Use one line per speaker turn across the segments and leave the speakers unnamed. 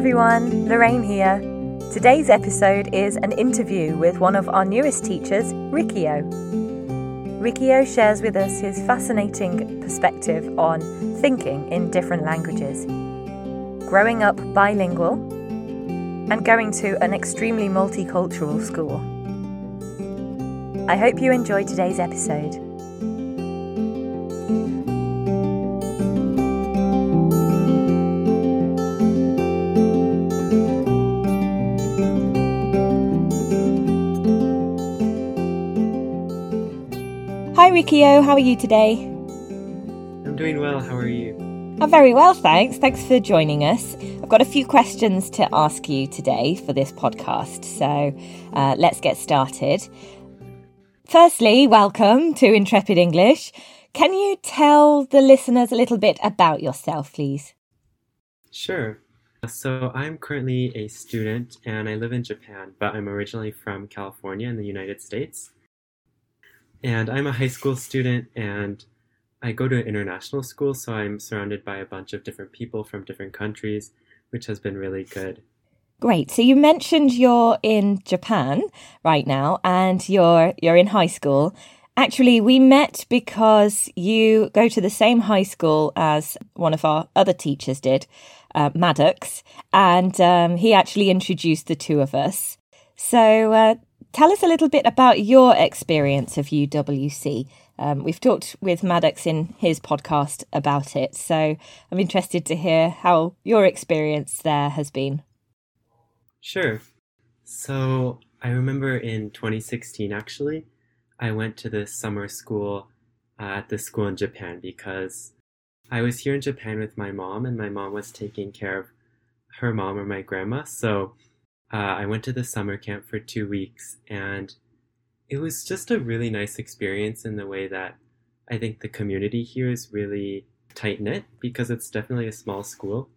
everyone, Lorraine here. Today's episode is an interview with one of our newest teachers, Rikio. Rikio shares with us his fascinating perspective on thinking in different languages, growing up bilingual, and going to an extremely multicultural school. I hope you enjoy today's episode. Rikio, how are you today?
I'm doing well. How are you?
I'm very well, thanks. Thanks for joining us. I've got a few questions to ask you today for this podcast, so uh, let's get started. Firstly, welcome to Intrepid English. Can you tell the listeners a little bit about yourself, please?
Sure. So, I'm currently a student and I live in Japan, but I'm originally from California in the United States. And I'm a high school student and I go to an international school, so I'm surrounded by a bunch of different people from different countries, which has been really good.
Great. So you mentioned you're in Japan right now and you're you're in high school. Actually, we met because you go to the same high school as one of our other teachers did, uh, Maddox, and um, he actually introduced the two of us. So uh, tell us a little bit about your experience of UWC. Um, we've talked with Maddox in his podcast about it, so I'm interested to hear how your experience there has been.
Sure. So I remember in 2016, actually, I went to this summer school uh, at the school in Japan because I was here in Japan with my mom, and my mom was taking care of her mom or my grandma. So uh, I went to the summer camp for two weeks, and it was just a really nice experience in the way that I think the community here is really tight knit because it's definitely a small school.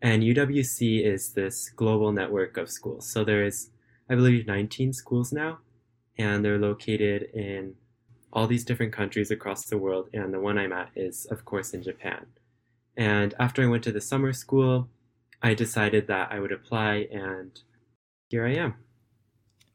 And UWC is this global network of schools. So there is, I believe, 19 schools now, and they're located in all these different countries across the world. And the one I'm at is, of course, in Japan. And after I went to the summer school, I decided that I would apply and here I am.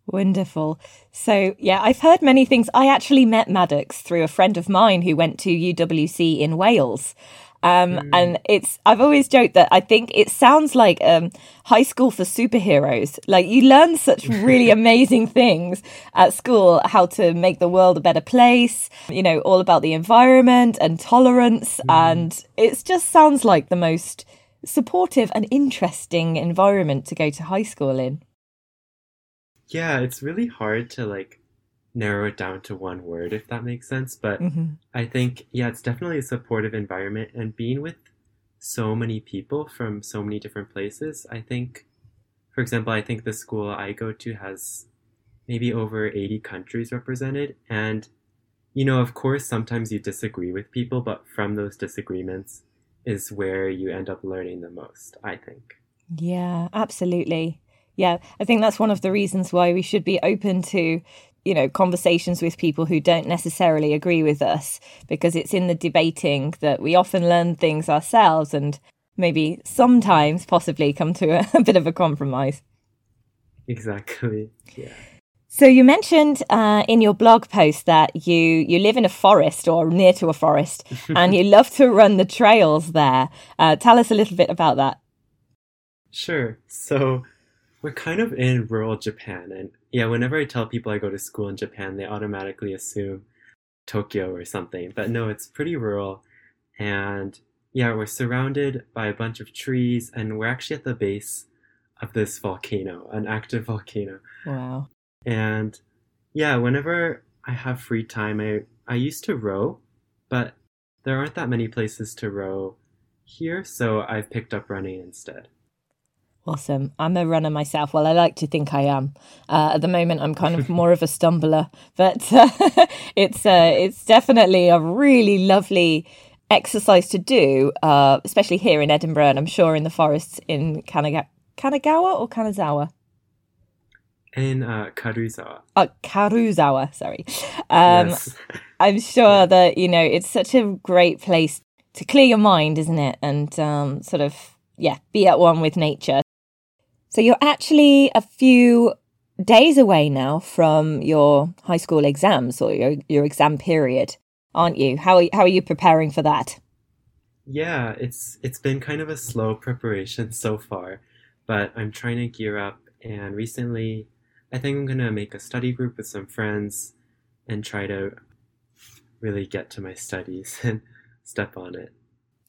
Wonderful. So, yeah, I've heard many things. I actually met Maddox through a friend of mine who went to UWC in Wales. Um, mm. And it's, I've always joked that I think it sounds like um, high school for superheroes. Like you learn such really amazing things at school, how to make the world a better place, you know, all about the environment and tolerance. Mm. And it just sounds like the most supportive and interesting environment to go to high school in.
Yeah, it's really hard to like narrow it down to one word if that makes sense, but mm-hmm. I think yeah, it's definitely a supportive environment and being with so many people from so many different places. I think for example, I think the school I go to has maybe over 80 countries represented and you know, of course, sometimes you disagree with people, but from those disagreements is where you end up learning the most, I think.
Yeah, absolutely. Yeah, I think that's one of the reasons why we should be open to, you know, conversations with people who don't necessarily agree with us, because it's in the debating that we often learn things ourselves and maybe sometimes possibly come to a, a bit of a compromise.
Exactly. Yeah.
So you mentioned uh, in your blog post that you you live in a forest or near to a forest, and you love to run the trails there. Uh, tell us a little bit about that.
Sure. So we're kind of in rural Japan. And yeah, whenever I tell people I go to school in Japan, they automatically assume Tokyo or something. But no, it's pretty rural. And yeah, we're surrounded by a bunch of trees, and we're actually at the base of this volcano, an active volcano.
Wow.
And yeah, whenever I have free time, I, I used to row, but there aren't that many places to row here, so I've picked up running instead.
Awesome. I'm a runner myself. Well, I like to think I am. Uh, at the moment, I'm kind of more of a stumbler, but uh, it's uh, it's definitely a really lovely exercise to do, uh, especially here in Edinburgh, and I'm sure in the forests in Kanaga- Kanagawa or Kanazawa.
In uh, Karuizawa.
Oh, Karuizawa. Sorry. Um, yes. I'm sure that you know it's such a great place to clear your mind, isn't it? And um, sort of yeah, be at one with nature. So you're actually a few days away now from your high school exams or your, your exam period, aren't you? How are, how are you preparing for that?
Yeah, it's it's been kind of a slow preparation so far, but I'm trying to gear up and recently I think I'm going to make a study group with some friends and try to really get to my studies and step on it.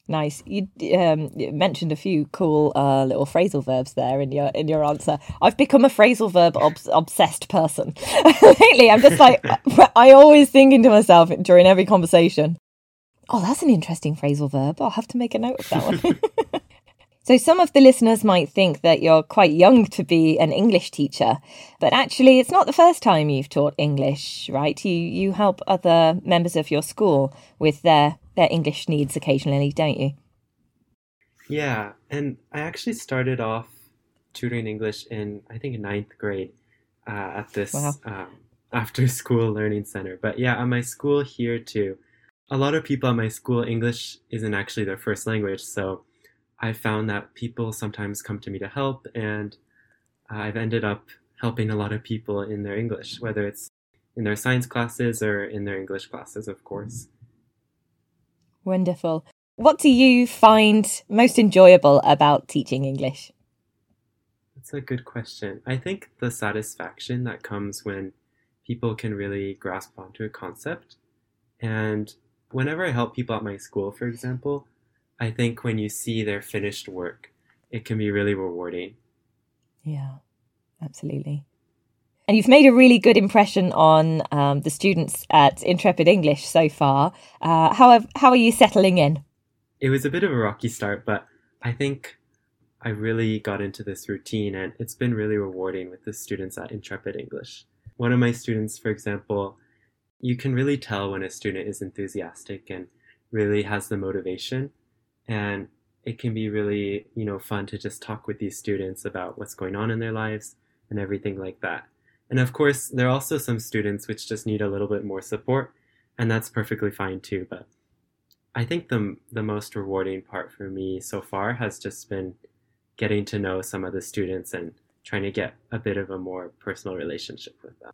Nice. You, um, mentioned a few cool uh, little phrasal verbs there in your in your answer. I've become a phrasal verb ob- obsessed person lately. I'm just like I always thinking to myself during every conversation. Oh, that's an interesting phrasal verb. I'll have to make a note of that one. so, some of the listeners might think that you're quite young to be an English teacher, but actually, it's not the first time you've taught English, right? You you help other members of your school with their their English needs occasionally, don't you?
Yeah, and I actually started off tutoring English in I think ninth grade uh, at this wow. um, after school learning center. But yeah, at my school here too, a lot of people at my school English isn't actually their first language, so I found that people sometimes come to me to help, and I've ended up helping a lot of people in their English, whether it's in their science classes or in their English classes, of course.
Wonderful. What do you find most enjoyable about teaching English?
That's a good question. I think the satisfaction that comes when people can really grasp onto a concept. And whenever I help people at my school, for example, I think when you see their finished work, it can be really rewarding.
Yeah, absolutely. And you've made a really good impression on um, the students at Intrepid English so far. Uh, how, have, how are you settling in?
It was a bit of a rocky start, but I think I really got into this routine and it's been really rewarding with the students at Intrepid English. One of my students, for example, you can really tell when a student is enthusiastic and really has the motivation. And it can be really, you know, fun to just talk with these students about what's going on in their lives and everything like that. And of course, there are also some students which just need a little bit more support, and that's perfectly fine too. But I think the the most rewarding part for me so far has just been getting to know some of the students and trying to get a bit of a more personal relationship with them.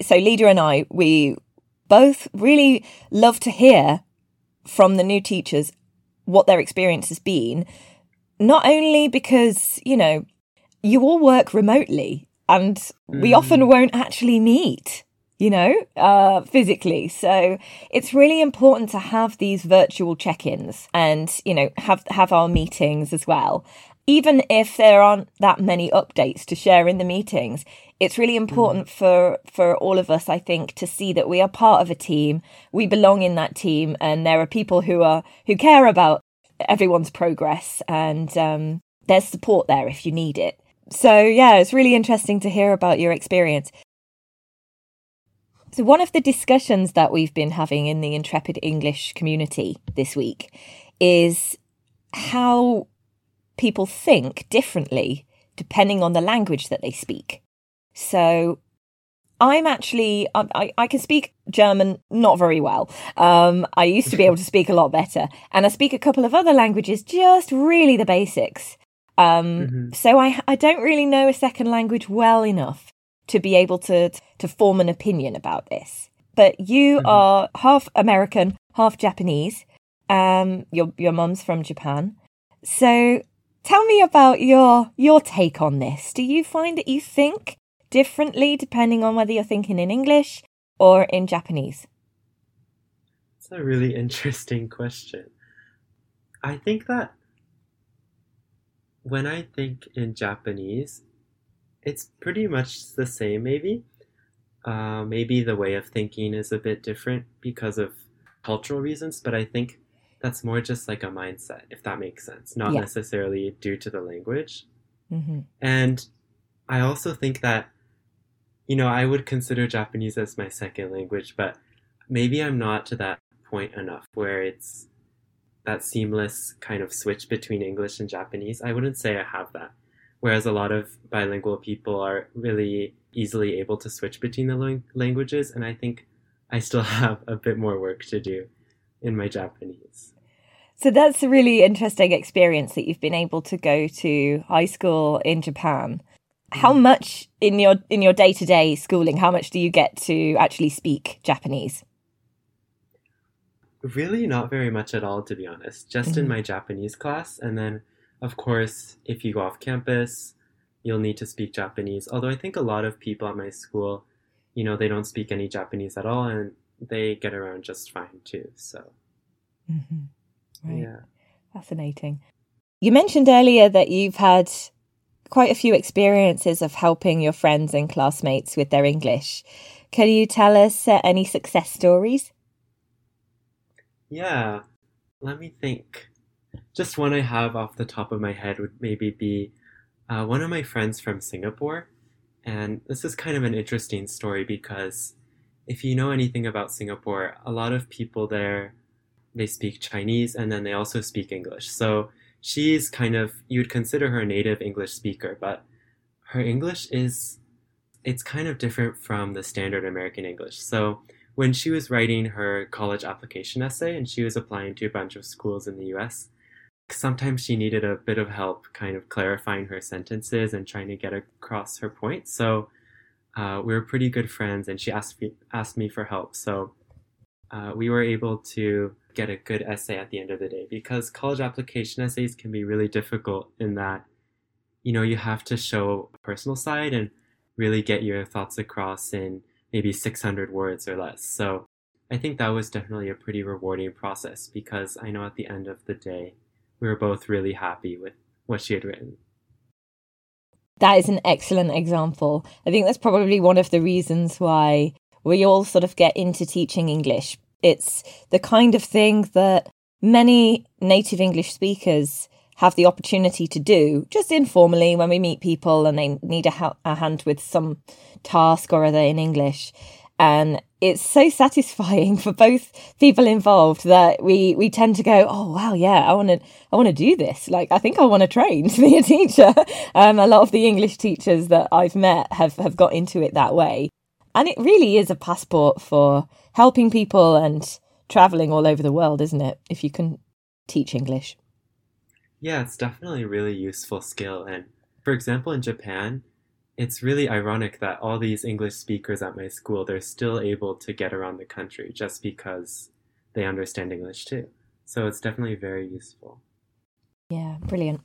So, Leader and I, we both really love to hear from the new teachers what their experience has been, not only because, you know, you all work remotely and mm. we often won't actually meet you know, uh, physically. So it's really important to have these virtual check-ins and, you know, have, have our meetings as well. Even if there aren't that many updates to share in the meetings, it's really important mm. for, for all of us, I think, to see that we are part of a team. We belong in that team and there are people who are, who care about everyone's progress and, um, there's support there if you need it. So, yeah, it's really interesting to hear about your experience. So, one of the discussions that we've been having in the Intrepid English community this week is how people think differently depending on the language that they speak. So, I'm actually, I, I can speak German not very well. Um, I used to be able to speak a lot better. And I speak a couple of other languages, just really the basics. Um, mm-hmm. So I I don't really know a second language well enough to be able to to form an opinion about this. But you mm-hmm. are half American, half Japanese. Um, your your mum's from Japan. So tell me about your your take on this. Do you find that you think differently depending on whether you're thinking in English or in Japanese?
It's a really interesting question. I think that when I think in Japanese, it's pretty much the same, maybe. Uh, maybe the way of thinking is a bit different because of cultural reasons, but I think that's more just like a mindset, if that makes sense, not yeah. necessarily due to the language. Mm-hmm. And I also think that, you know, I would consider Japanese as my second language, but maybe I'm not to that point enough where it's that seamless kind of switch between English and Japanese. I wouldn't say I have that. Whereas a lot of bilingual people are really easily able to switch between the languages, and I think I still have a bit more work to do in my Japanese.
So that's a really interesting experience that you've been able to go to high school in Japan how mm. much in your in your day to day schooling? How much do you get to actually speak Japanese?
Really, not very much at all, to be honest. Just in my Japanese class, and then, of course, if you go off campus, you'll need to speak Japanese. Although I think a lot of people at my school, you know, they don't speak any Japanese at all, and they get around just fine too. So,
Right.
yeah.
Fascinating. You mentioned earlier that you've had quite a few experiences of helping your friends and classmates with their English. Can you tell us uh, any success stories?
Yeah, let me think. Just one I have off the top of my head would maybe be uh, one of my friends from Singapore. And this is kind of an interesting story because if you know anything about Singapore, a lot of people there they speak Chinese and then they also speak English. So she's kind of you'd consider her a native English speaker, but her English is it's kind of different from the standard American English. So when she was writing her college application essay and she was applying to a bunch of schools in the US, sometimes she needed a bit of help kind of clarifying her sentences and trying to get across her point. So uh, we were pretty good friends and she asked me, asked me for help. So uh, we were able to get a good essay at the end of the day because college application essays can be really difficult in that you know you have to show a personal side and really get your thoughts across in maybe 600 words or less so i think that was definitely a pretty rewarding process because i know at the end of the day we were both really happy with what she had written
That is an excellent example. I think that's probably one of the reasons why we all sort of get into teaching English. It's the kind of thing that many native English speakers have the opportunity to do just informally when we meet people and they need a, ha- a hand with some task or other in English. And it's so satisfying for both people involved that we, we tend to go, oh wow, yeah, I want to I want to do this. Like I think I want to train to be a teacher. Um, a lot of the English teachers that I've met have have got into it that way, and it really is a passport for helping people and traveling all over the world, isn't it? If you can teach English.
Yeah, it's definitely a really useful skill. And for example, in Japan, it's really ironic that all these English speakers at my school, they're still able to get around the country just because they understand English too. So it's definitely very useful.
Yeah, brilliant.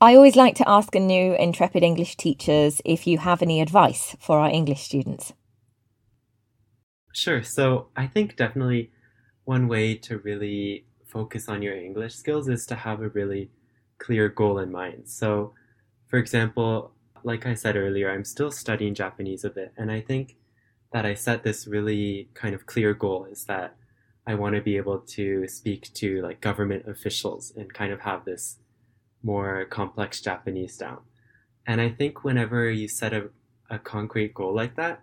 I always like to ask a new intrepid English teachers if you have any advice for our English students.
Sure. So I think definitely one way to really focus on your English skills is to have a really clear goal in mind. So, for example, like I said earlier, I'm still studying Japanese a bit, and I think that I set this really kind of clear goal is that I want to be able to speak to like government officials and kind of have this more complex Japanese down. And I think whenever you set a, a concrete goal like that,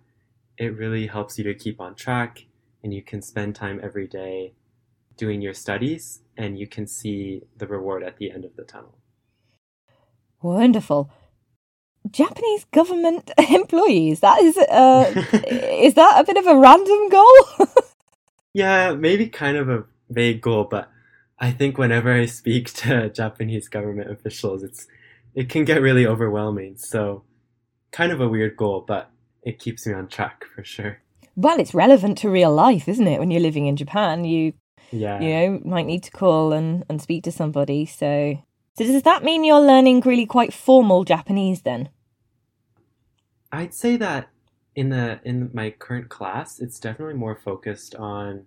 it really helps you to keep on track and you can spend time every day doing your studies and you can see the reward at the end of the tunnel.
Wonderful. Japanese government employees. That is, uh, is that a bit of a random goal?
yeah, maybe kind of a vague goal, but I think whenever I speak to Japanese government officials, it's it can get really overwhelming. So, kind of a weird goal, but it keeps me on track for sure.
Well, it's relevant to real life, isn't it? When you're living in Japan, you
yeah,
you know might need to call and and speak to somebody. So, so does that mean you're learning really quite formal Japanese then?
I'd say that in the in my current class, it's definitely more focused on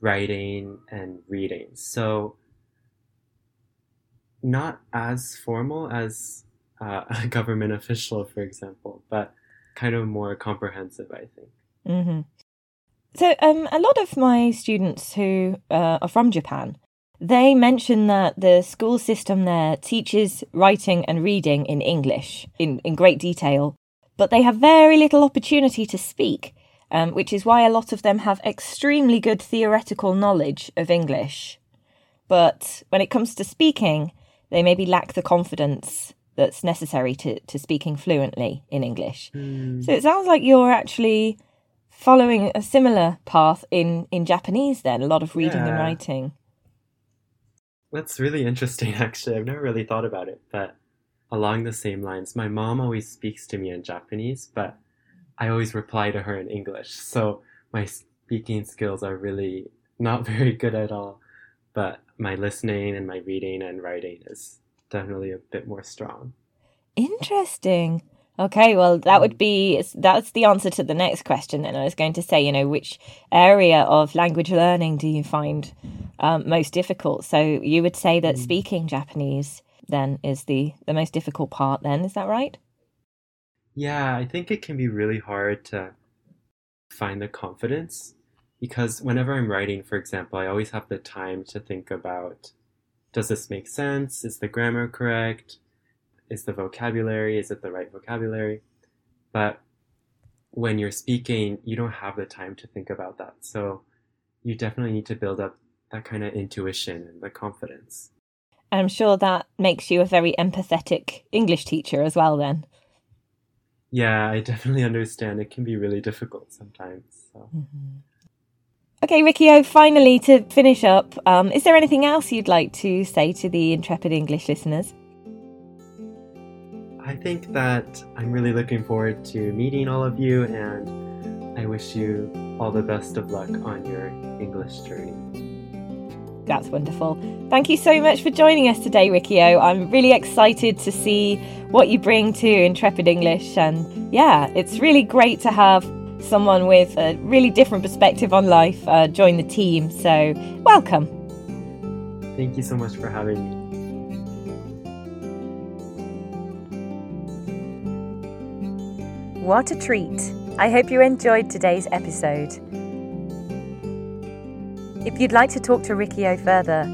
writing and reading. So not as formal as uh, a government official, for example, but kind of more comprehensive, I think.
Mm-hmm. So, um, a lot of my students who uh, are from Japan, they mention that the school system there teaches writing and reading in English in, in great detail, but they have very little opportunity to speak, um, which is why a lot of them have extremely good theoretical knowledge of English. But when it comes to speaking, they maybe lack the confidence that's necessary to, to speaking fluently in English.
Mm.
So it sounds like you're actually following a similar path in, in Japanese then, a lot of reading and writing.
That's really interesting, actually. I've never really thought about it, but along the same lines. My mom always speaks to me in Japanese, but I always reply to her in English. So my speaking skills are really not very good at all. But my listening and my reading and writing is definitely a bit more strong.
Interesting. Okay, well, that would be that's the answer to the next question. Then I was going to say, you know, which area of language learning do you find um, most difficult? So you would say that mm. speaking Japanese then is the the most difficult part. Then is that right?
Yeah, I think it can be really hard to find the confidence because whenever I'm writing, for example, I always have the time to think about does this make sense? Is the grammar correct? Is the vocabulary, is it the right vocabulary? But when you're speaking, you don't have the time to think about that. So you definitely need to build up that kind of intuition and the confidence.
I'm sure that makes you a very empathetic English teacher as well, then.
Yeah, I definitely understand. It can be really difficult sometimes. So.
Mm-hmm. Okay, Rikio, finally to finish up, um, is there anything else you'd like to say to the intrepid English listeners?
I think that I'm really looking forward to meeting all of you, and I wish you all the best of luck on your English journey.
That's wonderful. Thank you so much for joining us today, Rikio. I'm really excited to see what you bring to Intrepid English. And yeah, it's really great to have someone with a really different perspective on life uh, join the team. So, welcome.
Thank you so much for having me.
What a treat! I hope you enjoyed today's episode. If you'd like to talk to Rikio further,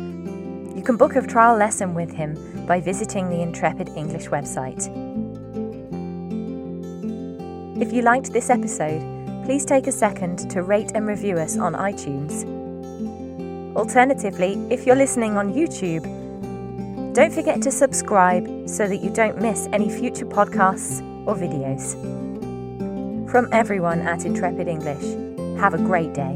you can book a trial lesson with him by visiting the Intrepid English website. If you liked this episode, please take a second to rate and review us on iTunes. Alternatively, if you're listening on YouTube, don't forget to subscribe so that you don't miss any future podcasts or videos. From everyone at Intrepid English, have a great day.